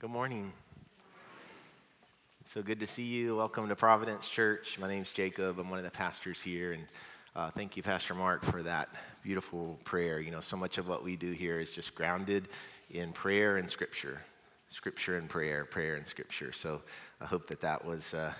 Good morning. It's so good to see you. Welcome to Providence Church. My name's Jacob. I'm one of the pastors here, and uh, thank you, Pastor Mark, for that beautiful prayer. You know, so much of what we do here is just grounded in prayer and scripture, scripture and prayer, prayer and scripture. So I hope that that was. Uh,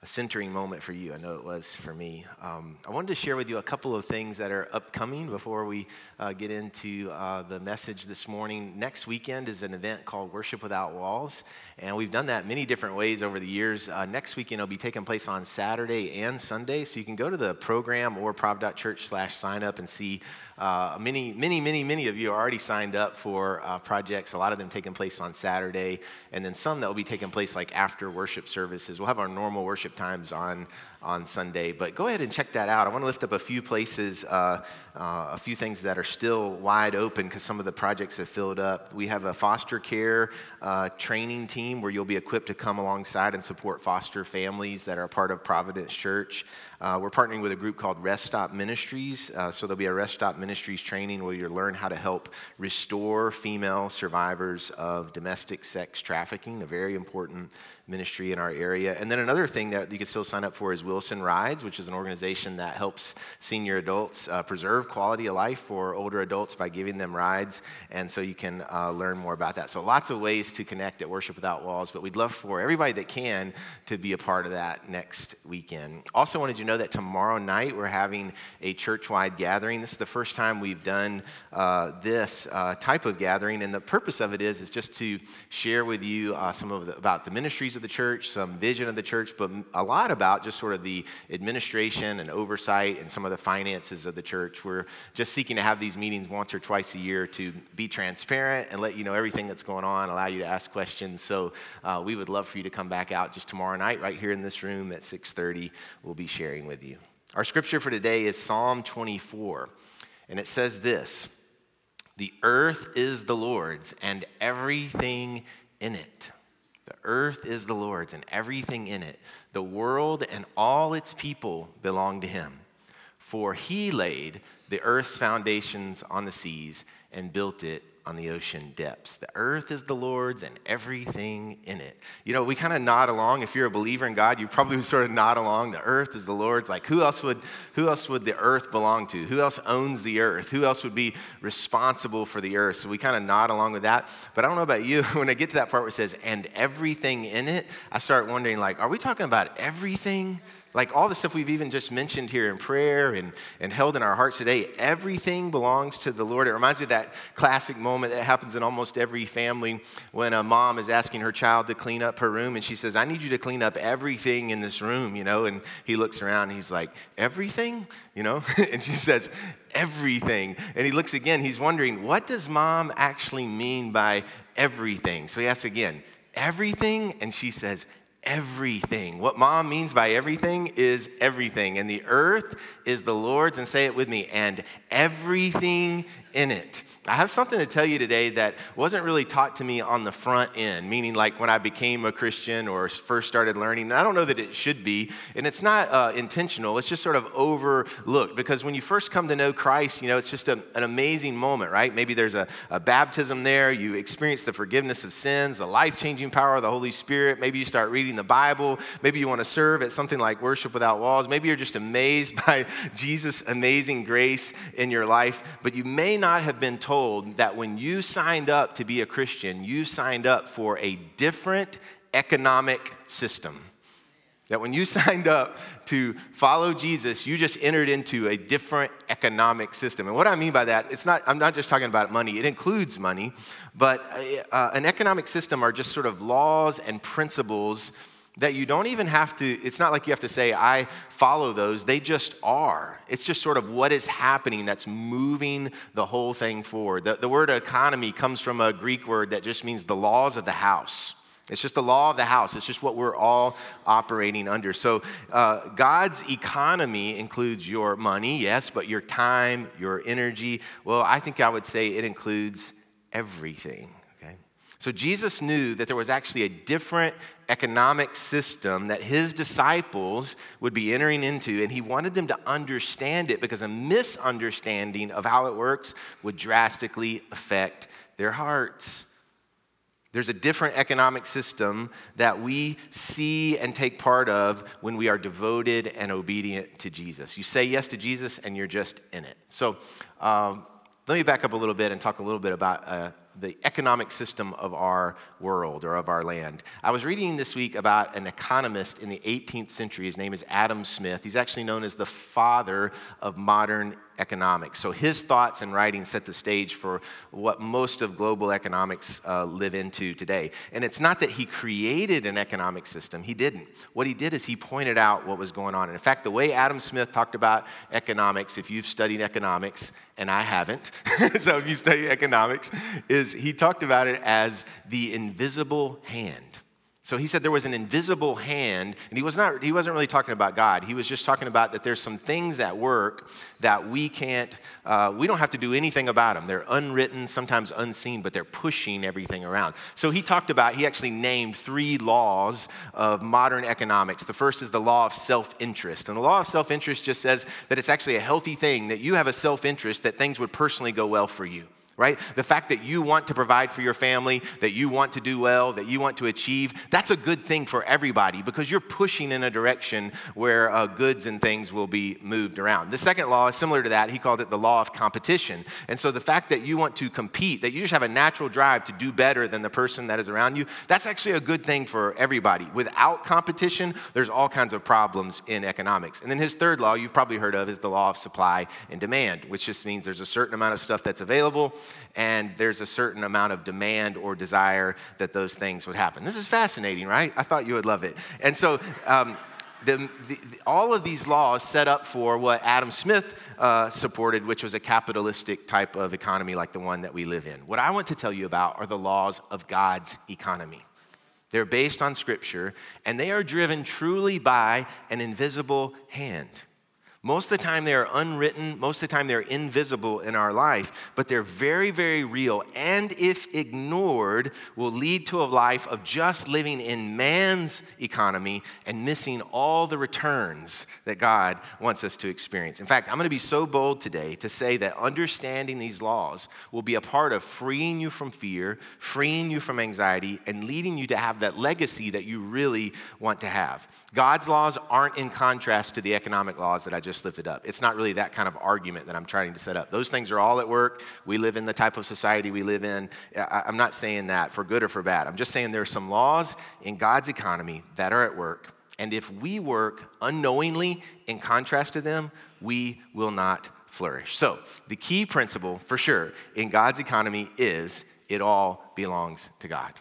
a centering moment for you. I know it was for me. Um, I wanted to share with you a couple of things that are upcoming before we uh, get into uh, the message this morning. Next weekend is an event called Worship Without Walls, and we've done that many different ways over the years. Uh, next weekend it'll be taking place on Saturday and Sunday, so you can go to the program or prov.church slash sign up and see uh, many, many, many, many of you are already signed up for uh, projects, a lot of them taking place on Saturday, and then some that will be taking place like after worship services. We'll have our normal worship worship times on, on Sunday. But go ahead and check that out. I want to lift up a few places, uh, uh, a few things that are still wide open because some of the projects have filled up. We have a foster care uh, training team where you'll be equipped to come alongside and support foster families that are part of Providence Church. Uh, we're partnering with a group called Rest Stop Ministries. Uh, so there'll be a Rest Stop Ministries training where you'll learn how to help restore female survivors of domestic sex trafficking, a very important ministry in our area. And then another thing that you can still sign up for is Wilson Rides, which is an organization that helps senior adults uh, preserve quality of life for older adults by giving them rides. And so you can uh, learn more about that. So lots of ways to connect at Worship Without Walls, but we'd love for everybody that can to be a part of that next weekend. Also wanted you know that tomorrow night we're having a church-wide gathering. This is the first time we've done uh, this uh, type of gathering, and the purpose of it is is just to share with you uh, some of the, about the ministries of the church, some vision of the church, but a lot about just sort of the administration and oversight and some of the finances of the church. We're just seeking to have these meetings once or twice a year to be transparent and let you know everything that's going on, allow you to ask questions. So uh, we would love for you to come back out just tomorrow night, right here in this room at 6:30. We'll be sharing with you. Our scripture for today is Psalm 24, and it says this The earth is the Lord's and everything in it. The earth is the Lord's and everything in it. The world and all its people belong to him. For he laid the earth's foundations on the seas and built it on the ocean depths. The earth is the Lord's and everything in it. You know, we kind of nod along. If you're a believer in God, you probably sort of nod along. The earth is the Lord's. Like who else would who else would the earth belong to? Who else owns the earth? Who else would be responsible for the earth? So we kind of nod along with that. But I don't know about you. When I get to that part where it says and everything in it, I start wondering like, are we talking about everything? Like all the stuff we've even just mentioned here in prayer and, and held in our hearts today, everything belongs to the Lord. It reminds me of that classic moment that happens in almost every family when a mom is asking her child to clean up her room and she says, I need you to clean up everything in this room, you know? And he looks around and he's like, Everything? You know? and she says, Everything. And he looks again, he's wondering, what does mom actually mean by everything? So he asks again, Everything? And she says, everything. What mom means by everything is everything. And the earth is the Lord's, and say it with me, and everything in it. I have something to tell you today that wasn't really taught to me on the front end, meaning like when I became a Christian or first started learning. And I don't know that it should be, and it's not uh, intentional. It's just sort of overlooked because when you first come to know Christ, you know, it's just a, an amazing moment, right? Maybe there's a, a baptism there. You experience the forgiveness of sins, the life changing power of the Holy Spirit. Maybe you start reading the Bible. Maybe you want to serve at something like Worship Without Walls. Maybe you're just amazed by Jesus' amazing grace in your life, but you may not have been told that when you signed up to be a Christian, you signed up for a different economic system. That when you signed up to follow Jesus, you just entered into a different economic system. And what I mean by that, it's not, I'm not just talking about money, it includes money, but uh, an economic system are just sort of laws and principles that you don't even have to, it's not like you have to say, I follow those. They just are. It's just sort of what is happening that's moving the whole thing forward. The, the word economy comes from a Greek word that just means the laws of the house. It's just the law of the house. It's just what we're all operating under. So, uh, God's economy includes your money, yes, but your time, your energy. Well, I think I would say it includes everything. So Jesus knew that there was actually a different economic system that his disciples would be entering into, and he wanted them to understand it because a misunderstanding of how it works would drastically affect their hearts. There's a different economic system that we see and take part of when we are devoted and obedient to Jesus. You say yes to Jesus and you're just in it. So um, let me back up a little bit and talk a little bit about uh, the economic system of our world or of our land. I was reading this week about an economist in the 18th century. His name is Adam Smith. He's actually known as the father of modern economics. So his thoughts and writings set the stage for what most of global economics uh, live into today. And it's not that he created an economic system, he didn't. What he did is he pointed out what was going on. And in fact, the way Adam Smith talked about economics, if you've studied economics, and I haven't, so if you study economics, is he talked about it as the invisible hand. So he said there was an invisible hand, and he, was not, he wasn't really talking about God. He was just talking about that there's some things at work that we can't, uh, we don't have to do anything about them. They're unwritten, sometimes unseen, but they're pushing everything around. So he talked about, he actually named three laws of modern economics. The first is the law of self interest. And the law of self interest just says that it's actually a healthy thing, that you have a self interest, that things would personally go well for you right? The fact that you want to provide for your family, that you want to do well, that you want to achieve, that's a good thing for everybody because you're pushing in a direction where uh, goods and things will be moved around. The second law is similar to that. He called it the law of competition. And so the fact that you want to compete, that you just have a natural drive to do better than the person that is around you, that's actually a good thing for everybody. Without competition, there's all kinds of problems in economics. And then his third law, you've probably heard of, is the law of supply and demand, which just means there's a certain amount of stuff that's available and there's a certain amount of demand or desire that those things would happen. This is fascinating, right? I thought you would love it. And so, um, the, the, all of these laws set up for what Adam Smith uh, supported, which was a capitalistic type of economy like the one that we live in. What I want to tell you about are the laws of God's economy. They're based on Scripture, and they are driven truly by an invisible hand. Most of the time, they are unwritten. Most of the time, they're invisible in our life, but they're very, very real. And if ignored, will lead to a life of just living in man's economy and missing all the returns that God wants us to experience. In fact, I'm going to be so bold today to say that understanding these laws will be a part of freeing you from fear, freeing you from anxiety, and leading you to have that legacy that you really want to have. God's laws aren't in contrast to the economic laws that I just just lift it up. It's not really that kind of argument that I'm trying to set up. Those things are all at work. We live in the type of society we live in. I'm not saying that for good or for bad. I'm just saying there are some laws in God's economy that are at work. And if we work unknowingly in contrast to them, we will not flourish. So, the key principle for sure in God's economy is it all belongs to God.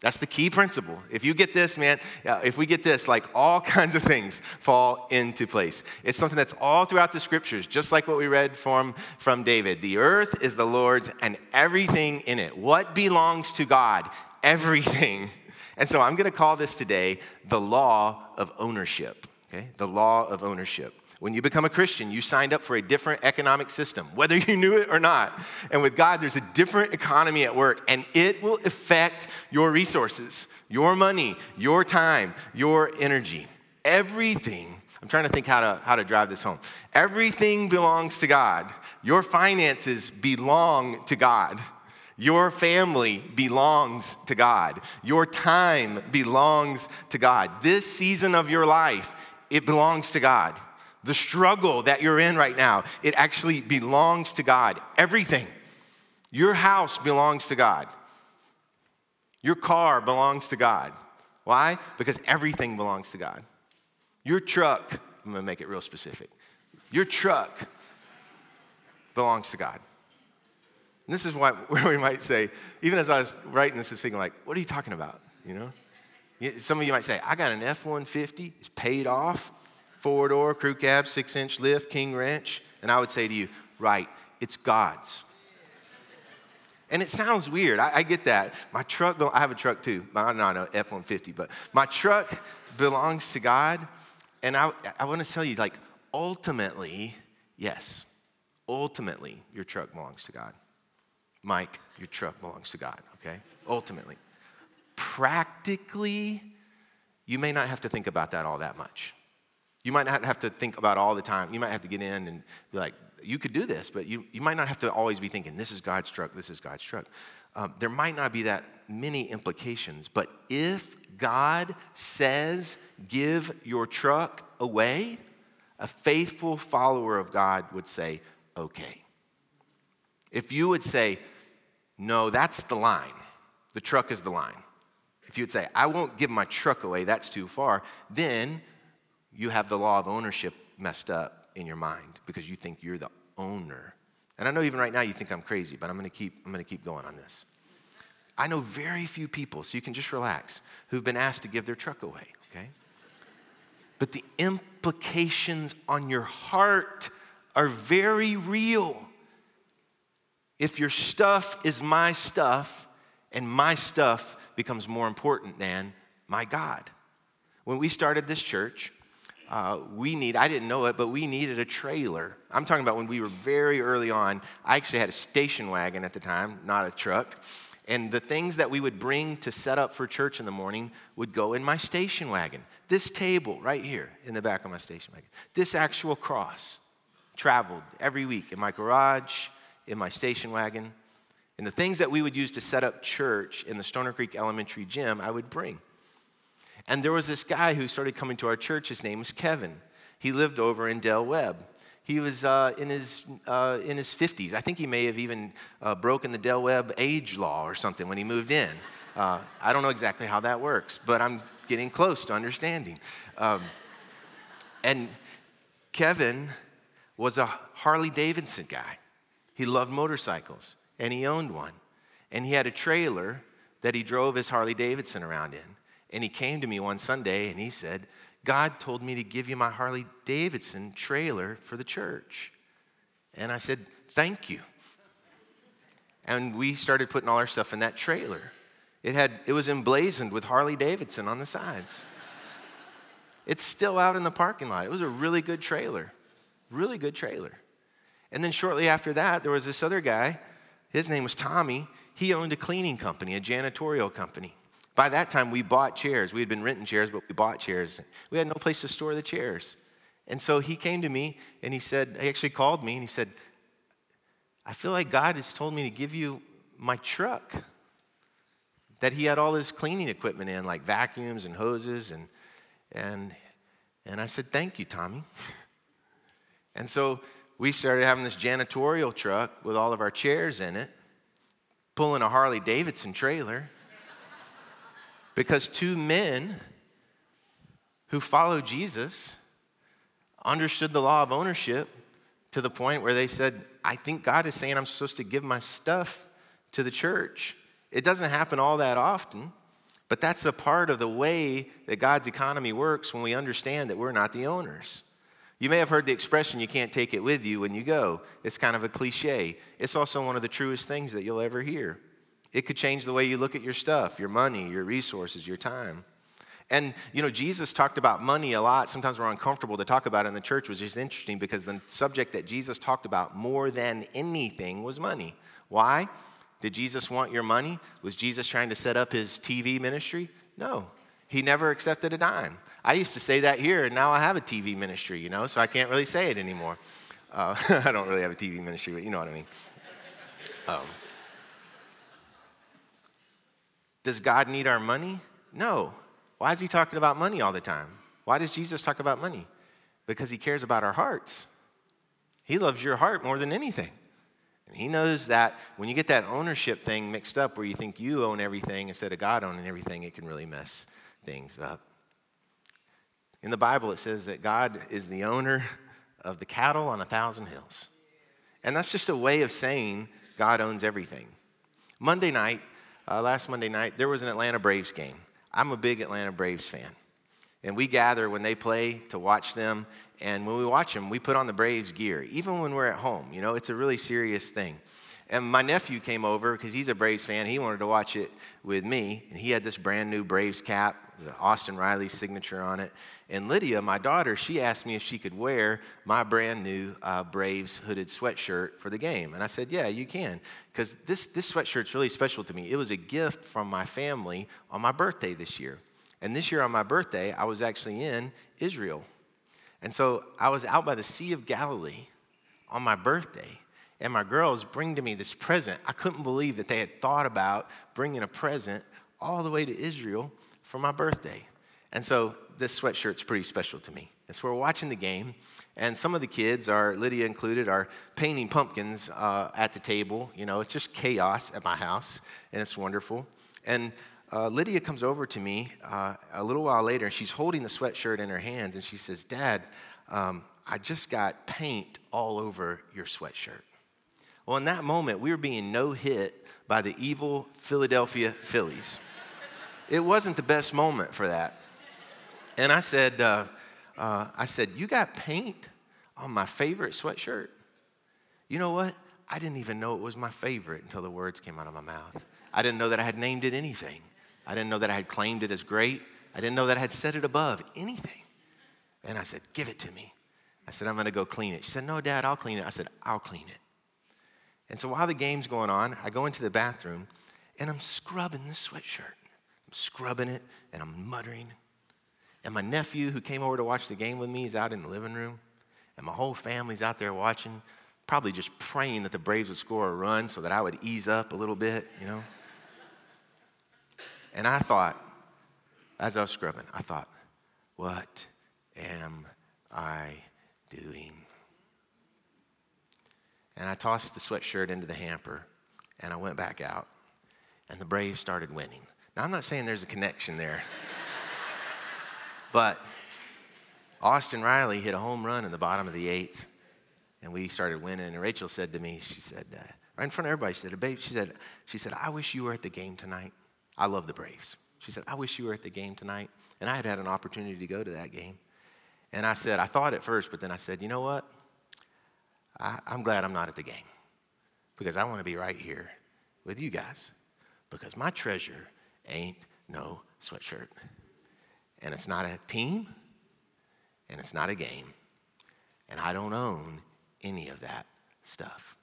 That's the key principle. If you get this, man, uh, if we get this, like all kinds of things fall into place. It's something that's all throughout the scriptures, just like what we read from, from David. The earth is the Lord's and everything in it. What belongs to God? Everything. And so I'm going to call this today the law of ownership. Okay? The law of ownership. When you become a Christian, you signed up for a different economic system, whether you knew it or not. And with God, there's a different economy at work, and it will affect your resources, your money, your time, your energy. Everything, I'm trying to think how to, how to drive this home. Everything belongs to God. Your finances belong to God. Your family belongs to God. Your time belongs to God. This season of your life, it belongs to God. The struggle that you're in right now, it actually belongs to God. Everything. Your house belongs to God. Your car belongs to God. Why? Because everything belongs to God. Your truck, I'm gonna make it real specific. Your truck belongs to God. And this is why, where we might say, even as I was writing this, is thinking like, what are you talking about? You know? Some of you might say, I got an F 150, it's paid off four door, crew cab, six inch lift, King Ranch. And I would say to you, right, it's God's. And it sounds weird. I, I get that. My truck, I have a truck too. I'm not an F 150, but my truck belongs to God. And I, I want to tell you, like, ultimately, yes, ultimately, your truck belongs to God. Mike, your truck belongs to God, okay? Ultimately. Practically, you may not have to think about that all that much. You might not have to think about all the time. You might have to get in and be like, you could do this, but you, you might not have to always be thinking, this is God's truck, this is God's truck. Um, there might not be that many implications, but if God says, give your truck away, a faithful follower of God would say, okay. If you would say, no, that's the line, the truck is the line. If you would say, I won't give my truck away, that's too far, then you have the law of ownership messed up in your mind because you think you're the owner. And I know even right now you think I'm crazy, but I'm gonna keep, I'm gonna keep going on this. I know very few people, so you can just relax, who've been asked to give their truck away, okay? But the implications on your heart are very real. If your stuff is my stuff, and my stuff becomes more important than my God. When we started this church, uh, we need, I didn't know it, but we needed a trailer. I'm talking about when we were very early on. I actually had a station wagon at the time, not a truck. And the things that we would bring to set up for church in the morning would go in my station wagon. This table right here in the back of my station wagon. This actual cross traveled every week in my garage, in my station wagon. And the things that we would use to set up church in the Stoner Creek Elementary gym, I would bring. And there was this guy who started coming to our church. His name was Kevin. He lived over in Del Webb. He was uh, in, his, uh, in his 50s. I think he may have even uh, broken the Del Webb age law or something when he moved in. Uh, I don't know exactly how that works, but I'm getting close to understanding. Um, and Kevin was a Harley Davidson guy. He loved motorcycles, and he owned one. And he had a trailer that he drove his Harley Davidson around in. And he came to me one Sunday and he said, God told me to give you my Harley Davidson trailer for the church. And I said, Thank you. And we started putting all our stuff in that trailer. It, had, it was emblazoned with Harley Davidson on the sides. it's still out in the parking lot. It was a really good trailer, really good trailer. And then shortly after that, there was this other guy. His name was Tommy. He owned a cleaning company, a janitorial company. By that time, we bought chairs. We had been renting chairs, but we bought chairs. We had no place to store the chairs. And so he came to me and he said, he actually called me and he said, I feel like God has told me to give you my truck. That he had all his cleaning equipment in, like vacuums and hoses. And, and, and I said, Thank you, Tommy. And so we started having this janitorial truck with all of our chairs in it, pulling a Harley Davidson trailer. Because two men who followed Jesus understood the law of ownership to the point where they said, I think God is saying I'm supposed to give my stuff to the church. It doesn't happen all that often, but that's a part of the way that God's economy works when we understand that we're not the owners. You may have heard the expression, you can't take it with you when you go. It's kind of a cliche. It's also one of the truest things that you'll ever hear. It could change the way you look at your stuff, your money, your resources, your time. And, you know, Jesus talked about money a lot. Sometimes we're uncomfortable to talk about it in the church, which is interesting because the subject that Jesus talked about more than anything was money. Why? Did Jesus want your money? Was Jesus trying to set up his TV ministry? No. He never accepted a dime. I used to say that here, and now I have a TV ministry, you know, so I can't really say it anymore. Uh, I don't really have a TV ministry, but you know what I mean. Um, Does God need our money? No. Why is he talking about money all the time? Why does Jesus talk about money? Because he cares about our hearts. He loves your heart more than anything. And he knows that when you get that ownership thing mixed up where you think you own everything instead of God owning everything, it can really mess things up. In the Bible, it says that God is the owner of the cattle on a thousand hills. And that's just a way of saying God owns everything. Monday night, uh, last Monday night, there was an Atlanta Braves game. I'm a big Atlanta Braves fan. And we gather when they play to watch them. And when we watch them, we put on the Braves gear, even when we're at home. You know, it's a really serious thing. And my nephew came over because he's a Braves fan. He wanted to watch it with me. And he had this brand new Braves cap, the Austin Riley signature on it. And Lydia, my daughter, she asked me if she could wear my brand new uh, Braves hooded sweatshirt for the game. And I said, Yeah, you can. Because this, this sweatshirt's really special to me. It was a gift from my family on my birthday this year. And this year on my birthday, I was actually in Israel. And so I was out by the Sea of Galilee on my birthday. And my girls bring to me this present. I couldn't believe that they had thought about bringing a present all the way to Israel for my birthday. And so this sweatshirt's pretty special to me. And so we're watching the game, and some of the kids, are Lydia included, are painting pumpkins uh, at the table. You know, it's just chaos at my house, and it's wonderful. And uh, Lydia comes over to me uh, a little while later, and she's holding the sweatshirt in her hands, and she says, Dad, um, I just got paint all over your sweatshirt. Well, in that moment, we were being no hit by the evil Philadelphia Phillies. it wasn't the best moment for that. And I said, uh, uh, I said, You got paint on my favorite sweatshirt? You know what? I didn't even know it was my favorite until the words came out of my mouth. I didn't know that I had named it anything. I didn't know that I had claimed it as great. I didn't know that I had set it above anything. And I said, Give it to me. I said, I'm going to go clean it. She said, No, Dad, I'll clean it. I said, I'll clean it. And so while the game's going on, I go into the bathroom and I'm scrubbing this sweatshirt. I'm scrubbing it and I'm muttering and my nephew, who came over to watch the game with me, is out in the living room. And my whole family's out there watching, probably just praying that the Braves would score a run so that I would ease up a little bit, you know? And I thought, as I was scrubbing, I thought, what am I doing? And I tossed the sweatshirt into the hamper and I went back out. And the Braves started winning. Now, I'm not saying there's a connection there. But Austin Riley hit a home run in the bottom of the eighth, and we started winning. And Rachel said to me, she said, uh, right in front of everybody, she said, babe, she said, she said, I wish you were at the game tonight. I love the Braves. She said, I wish you were at the game tonight. And I had had an opportunity to go to that game. And I said, I thought at first, but then I said, you know what? I, I'm glad I'm not at the game because I want to be right here with you guys because my treasure ain't no sweatshirt and it's not a team, and it's not a game, and I don't own any of that stuff.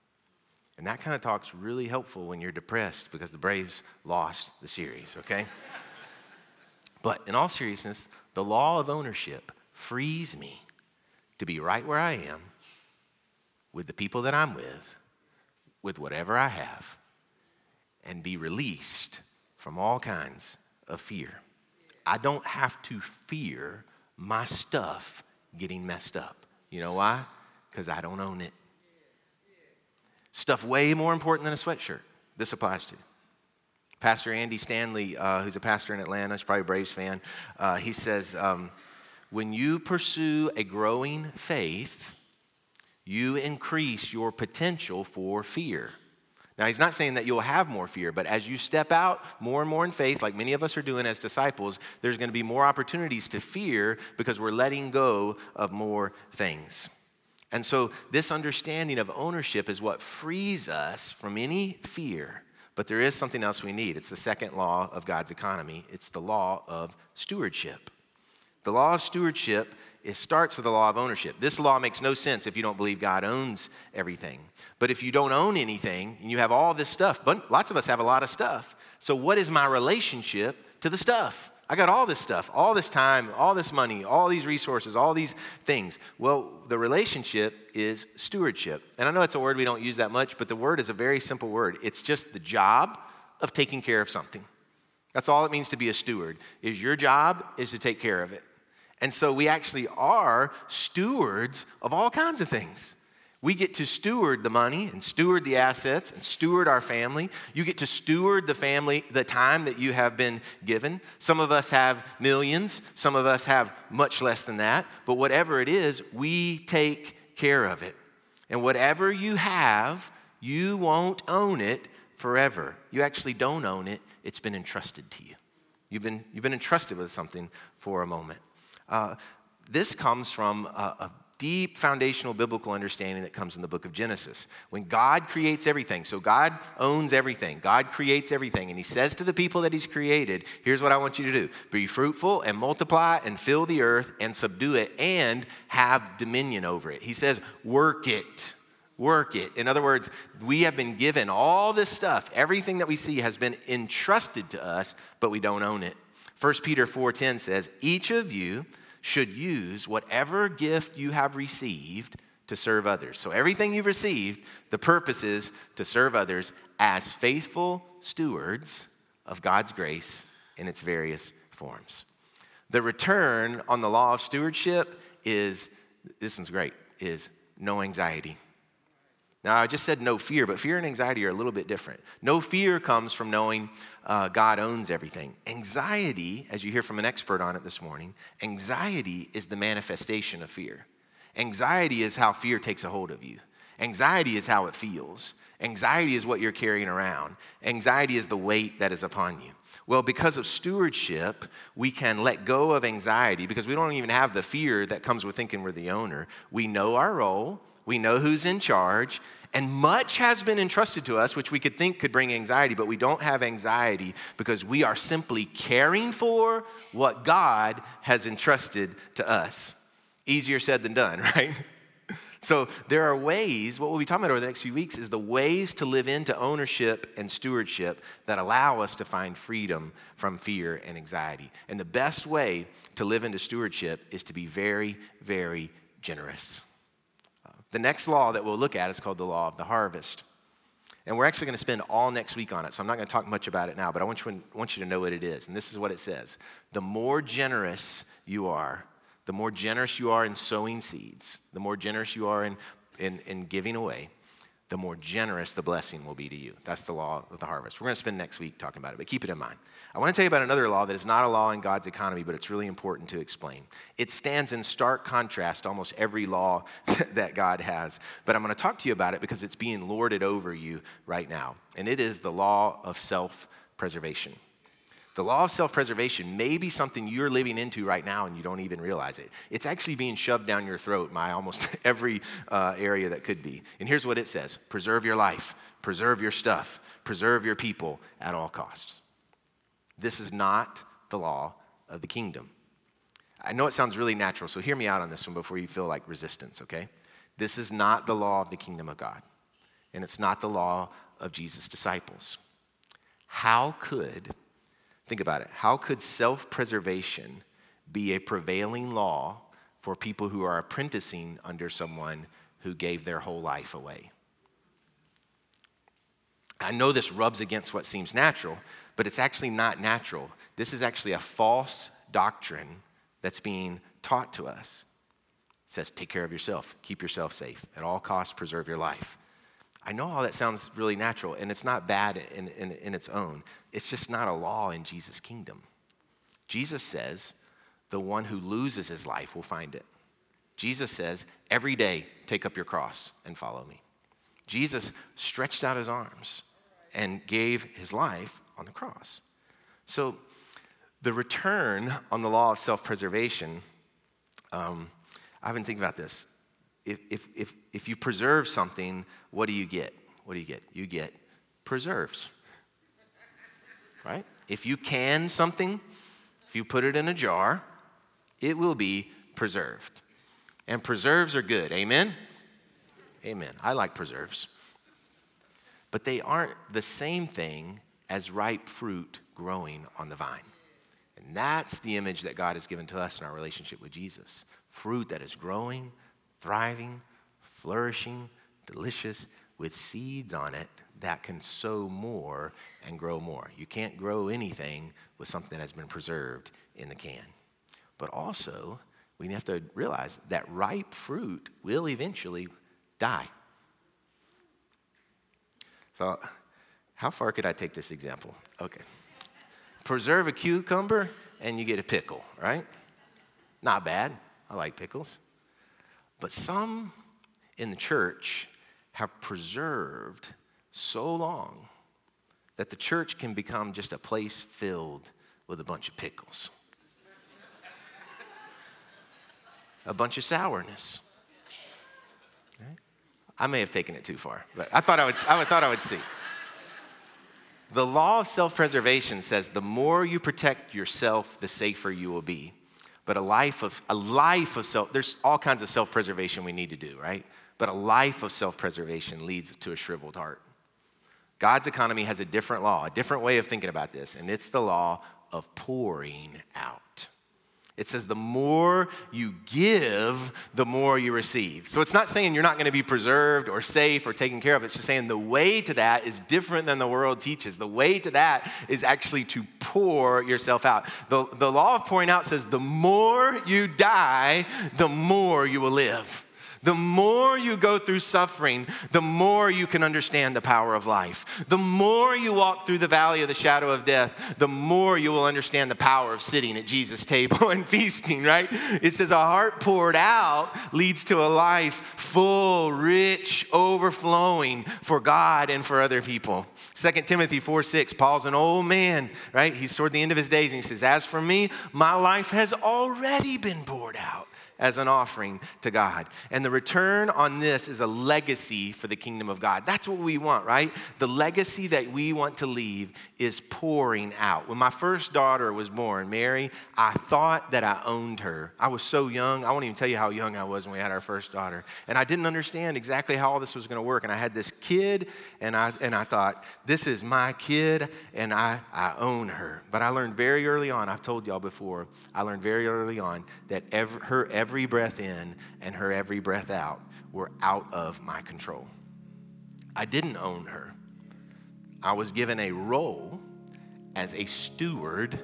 And that kind of talk's really helpful when you're depressed because the Braves lost the series, okay? but in all seriousness, the law of ownership frees me to be right where I am with the people that I'm with, with whatever I have, and be released from all kinds of fear. I don't have to fear my stuff getting messed up. You know why? Because I don't own it. Stuff way more important than a sweatshirt. This applies to. Pastor Andy Stanley, uh, who's a pastor in Atlanta, he's probably a Braves fan, uh, he says, um, when you pursue a growing faith, you increase your potential for fear. Now, he's not saying that you'll have more fear, but as you step out more and more in faith, like many of us are doing as disciples, there's going to be more opportunities to fear because we're letting go of more things. And so, this understanding of ownership is what frees us from any fear. But there is something else we need. It's the second law of God's economy, it's the law of stewardship. The law of stewardship it starts with the law of ownership. This law makes no sense if you don't believe God owns everything. But if you don't own anything and you have all this stuff, but lots of us have a lot of stuff. So, what is my relationship to the stuff? I got all this stuff, all this time, all this money, all these resources, all these things. Well, the relationship is stewardship. And I know it's a word we don't use that much, but the word is a very simple word. It's just the job of taking care of something. That's all it means to be a steward. Is your job is to take care of it. And so we actually are stewards of all kinds of things. We get to steward the money and steward the assets and steward our family. You get to steward the family, the time that you have been given. Some of us have millions, some of us have much less than that. But whatever it is, we take care of it. And whatever you have, you won't own it forever. You actually don't own it, it's been entrusted to you. You've been, you've been entrusted with something for a moment. Uh, this comes from a, a deep foundational biblical understanding that comes in the book of Genesis. When God creates everything, so God owns everything, God creates everything, and He says to the people that He's created, Here's what I want you to do be fruitful and multiply and fill the earth and subdue it and have dominion over it. He says, Work it. Work it. In other words, we have been given all this stuff. Everything that we see has been entrusted to us, but we don't own it. 1 Peter 4:10 says, "Each of you should use whatever gift you have received to serve others. So everything you've received, the purpose is to serve others as faithful stewards of God's grace in its various forms. The return on the law of stewardship is this one's great is no anxiety. Now, I just said no fear, but fear and anxiety are a little bit different. No fear comes from knowing uh, God owns everything. Anxiety, as you hear from an expert on it this morning, anxiety is the manifestation of fear. Anxiety is how fear takes a hold of you. Anxiety is how it feels. Anxiety is what you're carrying around. Anxiety is the weight that is upon you. Well, because of stewardship, we can let go of anxiety because we don't even have the fear that comes with thinking we're the owner. We know our role, we know who's in charge, and much has been entrusted to us, which we could think could bring anxiety, but we don't have anxiety because we are simply caring for what God has entrusted to us. Easier said than done, right? So there are ways, what we'll be talking about over the next few weeks is the ways to live into ownership and stewardship that allow us to find freedom from fear and anxiety. And the best way to live into stewardship is to be very, very generous. The next law that we'll look at is called the law of the harvest. And we're actually going to spend all next week on it, so I'm not going to talk much about it now, but I want you, want you to know what it is. And this is what it says The more generous you are, the more generous you are in sowing seeds, the more generous you are in, in, in giving away, the more generous the blessing will be to you. That's the law of the harvest. We're going to spend next week talking about it, but keep it in mind. I want to tell you about another law that is not a law in God's economy, but it's really important to explain. It stands in stark contrast to almost every law that God has. But I'm going to talk to you about it because it's being lorded over you right now. And it is the law of self preservation. The law of self preservation may be something you're living into right now and you don't even realize it. It's actually being shoved down your throat by almost every uh, area that could be. And here's what it says preserve your life, preserve your stuff, preserve your people at all costs. This is not the law of the kingdom. I know it sounds really natural, so hear me out on this one before you feel like resistance, okay? This is not the law of the kingdom of God, and it's not the law of Jesus' disciples. How could Think about it. How could self preservation be a prevailing law for people who are apprenticing under someone who gave their whole life away? I know this rubs against what seems natural, but it's actually not natural. This is actually a false doctrine that's being taught to us. It says, take care of yourself, keep yourself safe, at all costs, preserve your life. I know all that sounds really natural, and it's not bad in, in, in, its own. It's just not a law in Jesus' kingdom. Jesus says, the one who loses his life will find it. Jesus says, every day, take up your cross and follow me. Jesus stretched out his arms and gave his life on the cross. So, the return on the law of self preservation, um, I've been thinking about this if, if, if, if you preserve something, what do you get? What do you get? You get preserves, right? If you can something, if you put it in a jar, it will be preserved. And preserves are good. Amen? Amen. I like preserves. But they aren't the same thing as ripe fruit growing on the vine. And that's the image that God has given to us in our relationship with Jesus fruit that is growing, thriving, flourishing, delicious, with seeds on it that can sow more and grow more. You can't grow anything with something that has been preserved in the can. But also, we have to realize that ripe fruit will eventually die. So, how far could I take this example? Okay. Preserve a cucumber and you get a pickle, right? Not bad. I like pickles. But some in the church have preserved so long that the church can become just a place filled with a bunch of pickles, a bunch of sourness. I may have taken it too far, but I thought I would, I thought I would see. The law of self preservation says the more you protect yourself, the safer you will be but a life of a life of self there's all kinds of self-preservation we need to do right? But a life of self-preservation leads to a shriveled heart. God's economy has a different law a different way of thinking about this and it's the law of pouring out It says the more you give, the more you receive. So it's not saying you're not going to be preserved or safe or taken care of. It's just saying the way to that is different than the world teaches. The way to that is actually to pour yourself out. The, the law of pouring out says the more you die, the more you will live. The more you go through suffering, the more you can understand the power of life. The more you walk through the valley of the shadow of death, the more you will understand the power of sitting at Jesus' table and feasting, right? It says, A heart poured out leads to a life full, rich, overflowing for God and for other people. 2 Timothy 4 6, Paul's an old man, right? He's toward the end of his days, and he says, As for me, my life has already been poured out as an offering to God. And the return on this is a legacy for the kingdom of God. That's what we want, right? The legacy that we want to leave is pouring out. When my first daughter was born, Mary, I thought that I owned her. I was so young. I won't even tell you how young I was when we had our first daughter. And I didn't understand exactly how all this was going to work. And I had this kid, and I, and I thought, this is my kid, and I, I own her. But I learned very early on, I've told y'all before, I learned very early on that every, her every every breath in and her every breath out were out of my control. I didn't own her. I was given a role as a steward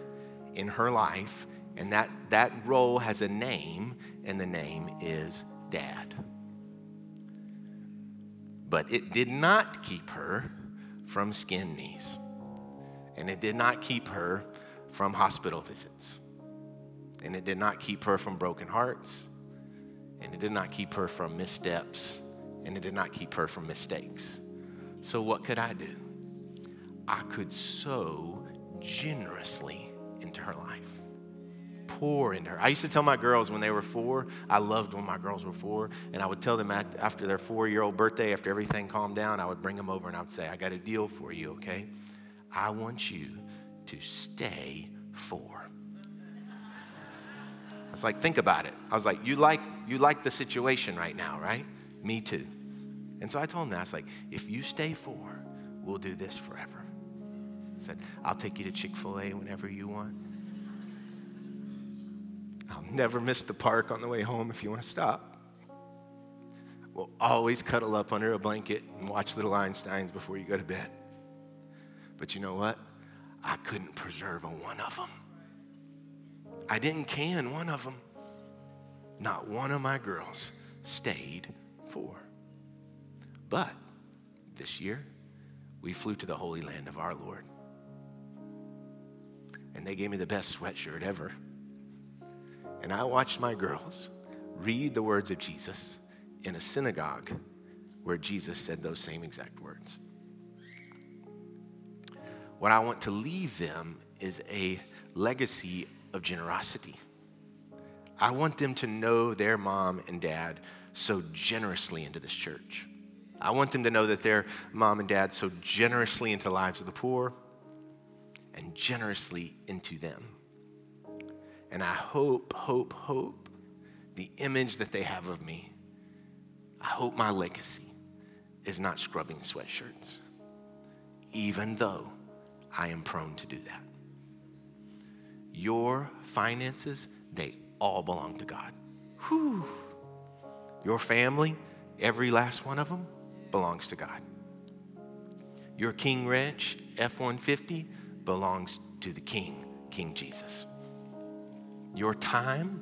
in her life, and that, that role has a name, and the name is Dad. But it did not keep her from skin knees, and it did not keep her from hospital visits. And it did not keep her from broken hearts. And it did not keep her from missteps. And it did not keep her from mistakes. So, what could I do? I could sow generously into her life, pour into her. I used to tell my girls when they were four, I loved when my girls were four, and I would tell them after their four year old birthday, after everything calmed down, I would bring them over and I would say, I got a deal for you, okay? I want you to stay four. I was like, think about it. I was like, you like, you like the situation right now, right? Me too. And so I told him that. I was like, if you stay four, we'll do this forever. I said, I'll take you to Chick fil A whenever you want. I'll never miss the park on the way home if you want to stop. We'll always cuddle up under a blanket and watch Little Einsteins before you go to bed. But you know what? I couldn't preserve a one of them. I didn't can one of them. Not one of my girls stayed four. But this year, we flew to the Holy Land of our Lord. And they gave me the best sweatshirt ever. And I watched my girls read the words of Jesus in a synagogue where Jesus said those same exact words. What I want to leave them is a legacy of generosity. I want them to know their mom and dad sow generously into this church. I want them to know that their mom and dad sow generously into the lives of the poor and generously into them. And I hope, hope, hope the image that they have of me, I hope my legacy is not scrubbing sweatshirts, even though I am prone to do that your finances, they all belong to God. Whew. Your family, every last one of them, belongs to God. Your King Ranch F 150 belongs to the King, King Jesus. Your time,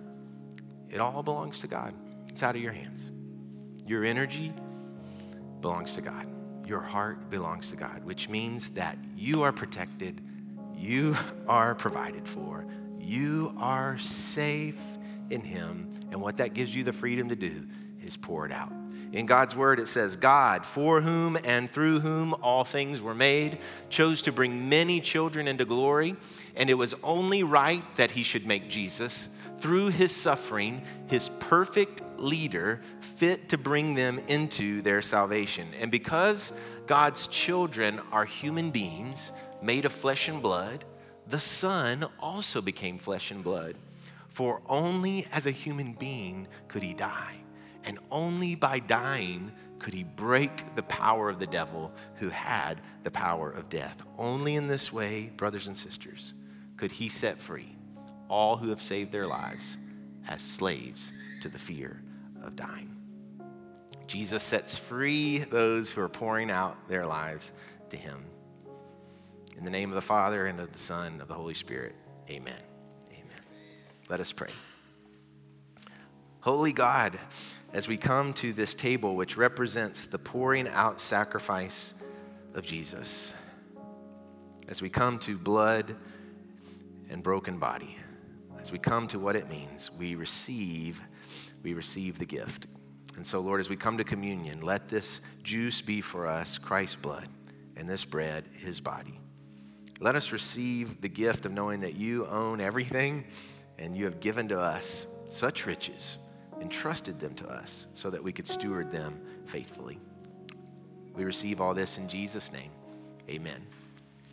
it all belongs to God. It's out of your hands. Your energy belongs to God. Your heart belongs to God, which means that you are protected you are provided for, you are safe in Him. And what that gives you the freedom to do is pour it out. In God's word, it says, God, for whom and through whom all things were made, chose to bring many children into glory, and it was only right that he should make Jesus, through his suffering, his perfect leader, fit to bring them into their salvation. And because God's children are human beings, made of flesh and blood, the Son also became flesh and blood. For only as a human being could he die, and only by dying could he break the power of the devil who had the power of death. Only in this way, brothers and sisters, could he set free all who have saved their lives as slaves to the fear of dying. Jesus sets free those who are pouring out their lives to him. In the name of the Father, and of the Son, and of the Holy Spirit, amen. Amen. Let us pray. Holy God, as we come to this table, which represents the pouring out sacrifice of Jesus, as we come to blood and broken body, as we come to what it means, we receive, we receive the gift. And so, Lord, as we come to communion, let this juice be for us Christ's blood and this bread, his body. Let us receive the gift of knowing that you own everything and you have given to us such riches, entrusted them to us so that we could steward them faithfully. We receive all this in Jesus' name. Amen.